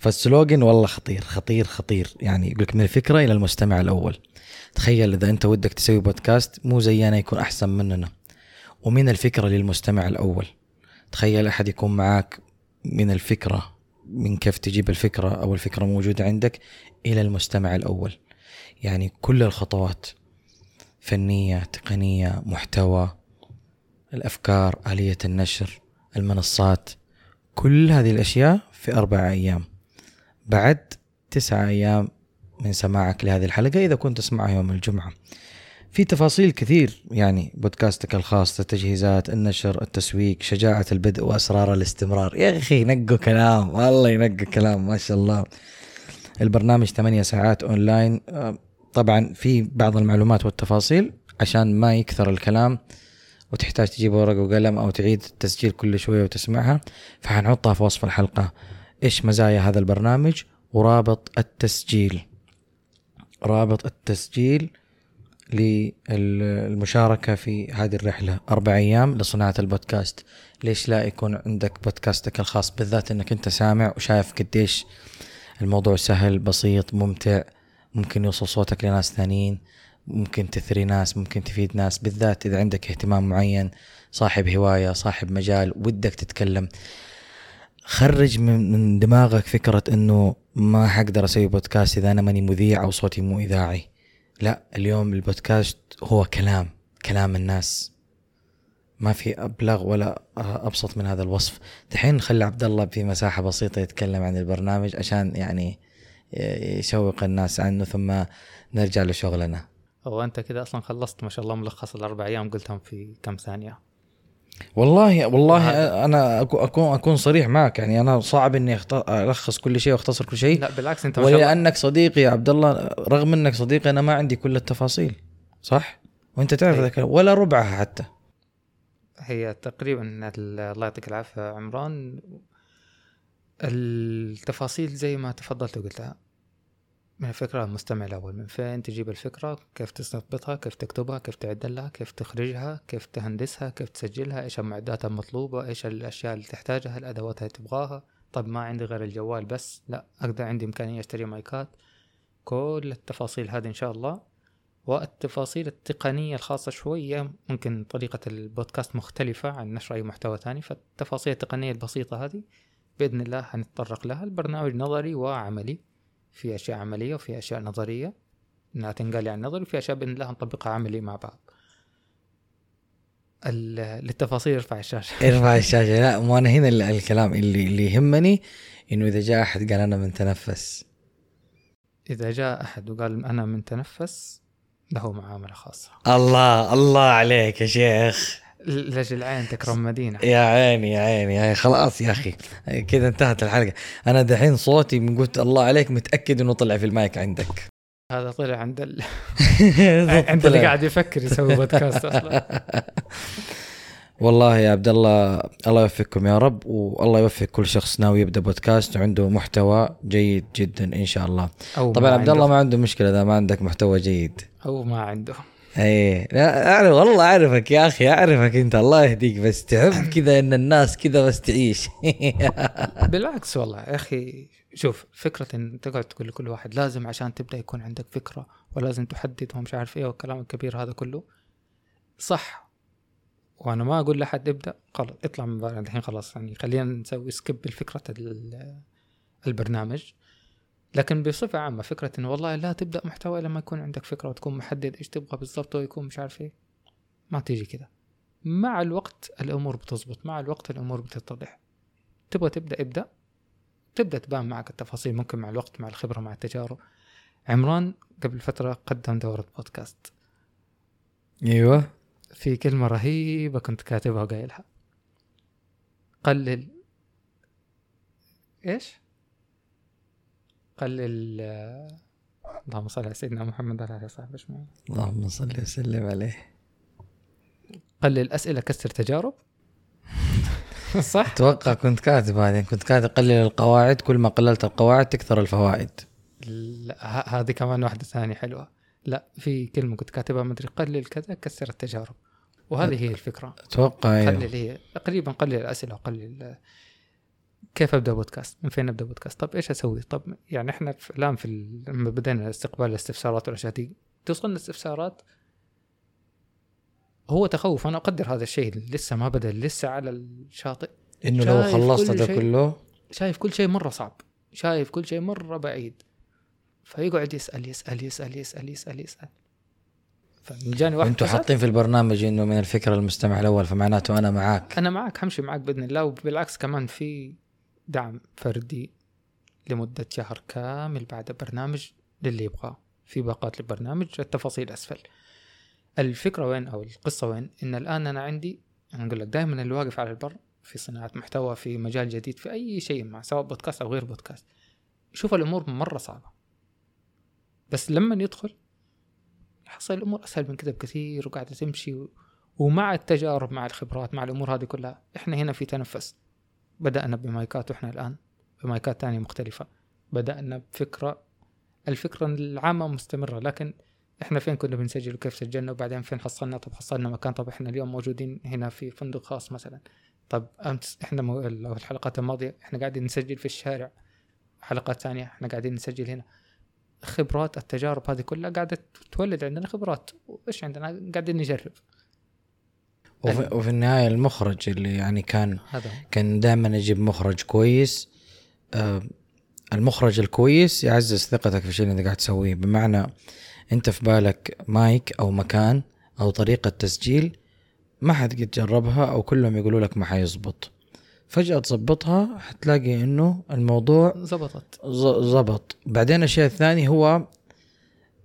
فالسلوجن والله خطير خطير خطير. يعني يقول لك من الفكرة إلى المستمع الأول. تخيل إذا أنت ودك تسوي بودكاست مو زينا يكون أحسن مننا. ومن الفكرة للمستمع الأول. تخيل أحد يكون معاك من الفكرة من كيف تجيب الفكرة أو الفكرة موجودة عندك إلى المستمع الأول. يعني كل الخطوات فنية تقنية محتوى الأفكار آلية النشر المنصات كل هذه الأشياء في أربع أيام. بعد تسعة أيام من سماعك لهذه الحلقة إذا كنت تسمعها يوم الجمعة. في تفاصيل كثير يعني بودكاستك الخاص التجهيزات النشر التسويق شجاعة البدء وأسرار الاستمرار. يا أخي نقوا كلام والله ينقوا كلام ما شاء الله. البرنامج ثمانية ساعات أونلاين. آه، طبعا في بعض المعلومات والتفاصيل عشان ما يكثر الكلام وتحتاج تجيب ورقة وقلم أو تعيد التسجيل كل شوية وتسمعها فحنحطها في وصف الحلقة. إيش مزايا هذا البرنامج؟ ورابط التسجيل. رابط التسجيل للمشاركة في هذه الرحلة. أربع أيام لصناعة البودكاست. ليش لا يكون عندك بودكاستك الخاص؟ بالذات أنك أنت سامع وشايف قديش الموضوع سهل بسيط ممتع. ممكن يوصل صوتك لناس ثانيين. ممكن تثري ناس ممكن تفيد ناس. بالذات إذا عندك اهتمام معين صاحب هواية صاحب مجال ودك تتكلم. خرج من دماغك فكرة إنه ما حقدر أسوي بودكاست إذا أنا ماني مذيع أو صوتي مو إذاعي. لا اليوم البودكاست هو كلام كلام الناس. ما في أبلغ ولا أبسط من هذا الوصف. دحين نخلي عبد الله في مساحة بسيطة يتكلم عن البرنامج عشان يعني يشوق الناس عنه ثم نرجع لشغلنا. هو أنت كده أصلا خلصت ما شاء الله ملخص الأربع أيام قلتهم في كم ثانية؟ والله والله أنا اكون أكون صريح معك. يعني أنا صعب إني ألخص كل شيء وأختصر كل شيء. لا بالعكس أنت ولأنك صديقي يا عبد الله رغم إنك صديقي أنا ما عندي كل التفاصيل. صح؟ وأنت تعرف ذاك ولا ربعها حتى. هي تقريبا الله يعطيك العافية عمران. التفاصيل زي ما تفضلت وقلتها. من الفكرة المستمع الأول. من فين تجيب الفكرة؟ كيف تستضبطها كيف تكتبها؟ كيف تعدلها؟ كيف تخرجها؟ كيف تهندسها؟ كيف تسجلها؟ إيش المعدات المطلوبة؟ إيش الأشياء اللي تحتاجها؟ الأدوات اللي تبغاها؟ طب ما عندي غير الجوال بس. لا أقدر عندي إمكانية أشتري مايكات. كل التفاصيل هذه إن شاء الله. والتفاصيل التقنية الخاصة شوية. ممكن طريقة البودكاست مختلفة عن نشر أي محتوى تاني فالتفاصيل التقنية البسيطة هذه بإذن الله هنتطرق لها. البرنامج نظري وعملي. في أشياء عملية وفي أشياء نظرية. إنها تنقال يعني نظري وفي أشياء باذن الله نطبقها عملي مع بعض. للتفاصيل ارفع الشاشة. ارفع الشاشة. لا مو أنا هنا الكلام. اللي اللي يهمني إنه إذا جاء أحد قال أنا من تنفس إذا جاء أحد وقال أنا من تنفس له معاملة خاصة. الله الله عليك يا شيخ. لأجل العين تكرم مدينة. يا عيني يا عيني يا خلاص يا أخي كذا انتهت الحلقة. أنا دحين صوتي من قلت الله عليك متأكد إنه طلع في المايك عندك. هذا طلع عند ال... عند اللي قاعد يفكر يسوي بودكاست أصلا. والله يا عبد الله الله يوفقكم يا رب والله يوفق كل شخص ناوي يبدأ بودكاست وعنده محتوى جيد جدا إن شاء الله. أو طبعا عبد الله ما عنده مشكلة إذا ما عندك محتوى جيد. أو ما عنده. إيه. اعرف والله أعرفك يا أخي أعرفك أنت. الله يهديك بس تحب كذا إن الناس كذا بس تعيش. بالعكس والله يا أخي شوف فكرة إن تقعد تقول لكل واحد لازم عشان تبدأ يكون عندك فكرة ولازم تحدد ومش عارف إيه والكلام الكبير هذا كله. صح. وأنا ما أقول لحد ابدأ خلاص اطلع من الحين خلاص يعني خلينا نسوي سكيب لفكرة البرنامج. لكن بصفة عامة فكرة إنه والله لا تبدأ محتوى لما يكون عندك فكرة وتكون محدد إيش تبغى بالضبط ويكون مش عارف إيه. ما تيجي كذا مع الوقت الأمور بتزبط مع الوقت الأمور بتتضح. تبغى تبدأ ابدأ. تبدأ تبان معك التفاصيل ممكن مع الوقت مع الخبرة مع التجارب. عمران قبل فترة قدم دورة بودكاست. أيوه. في كلمة رهيبة كنت كاتبها وقايلها. قلل. إيش؟ قلل اللهم صل على سيدنا محمد وعلى آله وصحبه أجمعين. اللهم صل وسلم عليه. قلل اسئله كسر تجارب. صح؟ أتوقع كنت كاتب هذه كنت كاتب قلل القواعد كل ما قللت القواعد تكثر الفوائد. لا هذه كمان واحدة ثانية حلوة. لا في كلمة كنت كاتبها ما أدري قلل كذا كسر التجارب. وهذه هي الفكرة. أتوقع أيوه. قلل هي تقريبا قلل الأسئلة وقلل كيف أبدأ بودكاست؟ من فين أبدأ بودكاست؟ طب إيش أسوي؟ طب يعني إحنا في الآن في لما بدينا استقبال الاستفسارات والأشياء دي توصلنا استفسارات هو تخوف أنا أقدر هذا الشيء لسه ما بدأ لسه على الشاطئ إنه لو خلصت كل ده شيء. كله شايف كل شيء مرة صعب شايف كل شيء مرة بعيد فيقعد يسأل يسأل يسأل يسأل يسأل يسأل فجاني واحد فسأل، حاطين في البرنامج إنه من الفكرة المستمع الأول فمعناته أنا معاك أنا معك حمشي معك بإذن الله وبالعكس كمان في دعم فردي لمدة شهر كامل بعد برنامج للي يبغاه. في باقات للبرنامج التفاصيل أسفل. الفكرة وين أو القصة وين؟ إن الآن أنا عندي أنا أقول لك دائما اللي واقف على البر في صناعة محتوى في مجال جديد في أي شيء مع سواء بودكاست أو غير بودكاست يشوف الأمور مرة صعبة. بس لما يدخل يحصل الأمور أسهل من كذا بكثير وقاعدة تمشي و... ومع التجارب مع الخبرات مع الأمور هذه كلها إحنا هنا في تنفس. بدأنا بمايكات وإحنا الآن بمايكات تانية مختلفة. بدأنا بفكرة الفكرة العامة مستمرة لكن إحنا فين كنا بنسجل وكيف سجلنا؟ وبعدين فين حصلنا؟ طب حصلنا مكان طب إحنا اليوم موجودين هنا في فندق خاص مثلا. طب مو... لو الحلقات الماضية إحنا قاعدين نسجل في الشارع حلقات ثانية إحنا قاعدين نسجل هنا. خبرات التجارب هذه كلها قاعدة تولد عندنا خبرات. وإيش عندنا؟ قاعدين نجرب. وفي, وفي النهاية المخرج اللي يعني كان هذا. كان دائما يجيب مخرج كويس. آه المخرج الكويس يعزز ثقتك في الشيء اللي أنت قاعد تسويه. بمعنى أنت في بالك مايك أو مكان أو طريقة تسجيل ما حد قد جربها أو كلهم يقولوا لك ما حيزبط. فجأة تظبطها حتلاقي إنه الموضوع زبطت. زبط. بعدين الشيء الثاني هو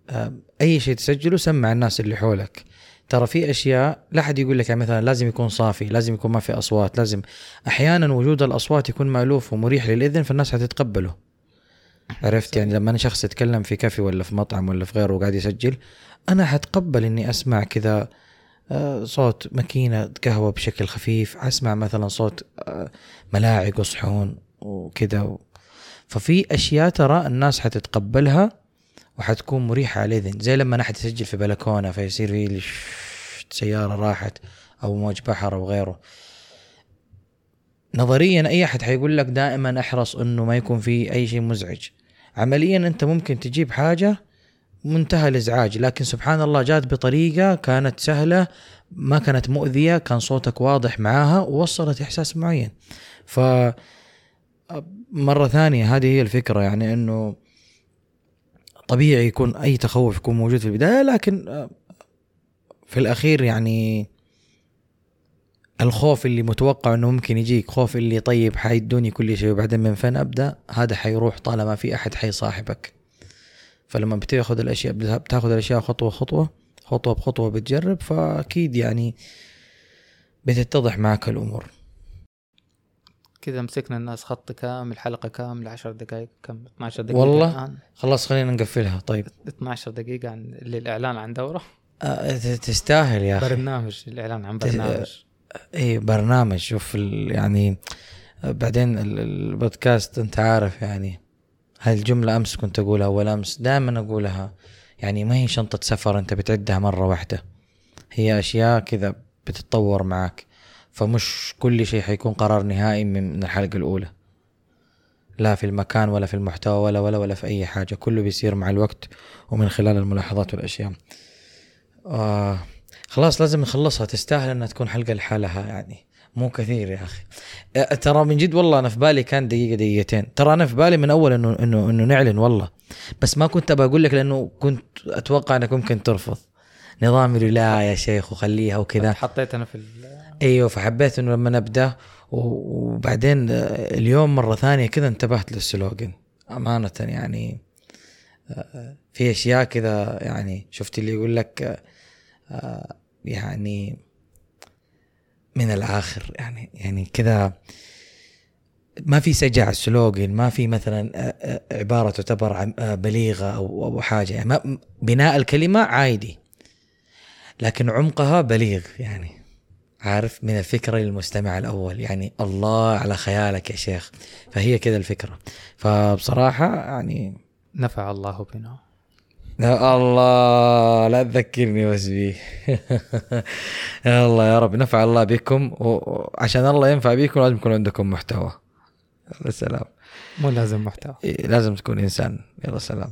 آه، أي شيء تسجله سمع الناس اللي حولك. ترى في أشياء لا حد يقول لك يعني مثلا لازم يكون صافي لازم يكون ما في أصوات لازم. أحيانا وجود الأصوات يكون مألوف ومريح للإذن فالناس حتتقبله. عرفت؟ يعني لما أنا شخص يتكلم في كافي ولا في مطعم ولا في غيره وقاعد يسجل أنا حتقبل إني أسمع كذا آه، صوت ماكينة قهوة بشكل خفيف أسمع مثلا صوت آه، ملاعق وصحون وكذا. ففي أشياء ترى الناس حتتقبلها وحتكون مريحة الاذن زي لما احد يسجل في بلكونة فيصير في سيارة راحت أو موج بحر أو غيره. نظريا أي أحد حيقول لك دائما أحرص إنه ما يكون في أي شيء مزعج. عمليا أنت ممكن تجيب حاجة منتهى الإزعاج لكن سبحان الله جات بطريقة كانت سهلة ما كانت مؤذية كان صوتك واضح معاها ووصلت إحساس معين. ف مرة ثانية هذه هي الفكرة يعني إنه طبيعي يكون أي تخوف يكون موجود في البداية لكن آه، في الأخير يعني الخوف اللي متوقع إنه ممكن يجيك خوف اللي طيب حيدوني كل شيء وبعدين من فين أبدأ؟ هذا حيروح طالما في أحد حيصاحبك. فلما بتاخذ الأشياء بتاخذ الأشياء خطوة خطوة خطوة بخطوة بتجرب فأكيد يعني بتتضح معك الأمور. كذا مسكنا الناس خط كامل حلقه كامله 10 دقائق كم 12 دقيقة والله؟ الآن. خلاص خلينا نقفلها طيب. 12 دقيقة عن للإعلان عن دورة. آه، ت- تستاهل يا أخي. برنامج الإعلان عن برنامج. اي برنامج. شوف ال- يعني آه، بعدين ال- البودكاست أنت عارف يعني هاي الجملة أمس كنت أقولها أول أمس؟ دائما أقولها. يعني ما هي شنطة سفر أنت بتعدها مرة واحدة. هي أشياء كذا بتتطور معك فمش كل شيء حيكون قرار نهائي من الحلقة الأولى. لا في المكان ولا في المحتوى ولا ولا ولا في أي حاجة. كله بيصير مع الوقت ومن خلال الملاحظات والأشياء. آه خلاص لازم نخلصها. تستاهل إنها تكون حلقة لحالها يعني. مو كثير يا أخي. أه، ترى من جد والله أنا في بالي كان دقيقه دقيقتين. ترى أنا في بالي من أول انه انه إنه نعلن والله. بس ما كنت ابى أقول لك لأنه كنت أتوقع إنك ممكن ترفض. نظام يقول لا يا شيخ وخليها وكذا. حطيت أنا في إيوه فحبيت إنه لما نبدأ وبعدين اليوم مرة ثانية كذا انتبهت للسلوجن. أمانة يعني في أشياء كذا يعني شفت اللي يقول لك يعني من الآخر يعني يعني كذا ما في سجع السلوجن ما في مثلا عبارة تعتبر بليغة أو أو حاجة يعني بناء الكلمة عادي لكن عمقها بليغ يعني. عارف من الفكرة للمستمع الأول. يعني الله على خيالك يا شيخ. فهي كذا الفكرة. فبصراحة يعني نفع الله بنا. يا الله لا تذكرني بس بيه يا الله يا رب نفع الله بكم. وعشان الله ينفع بكم لازم يكون عندكم محتوى. يلا سلام. مو لازم محتوى. إيه، لازم تكون إنسان. يلا سلام.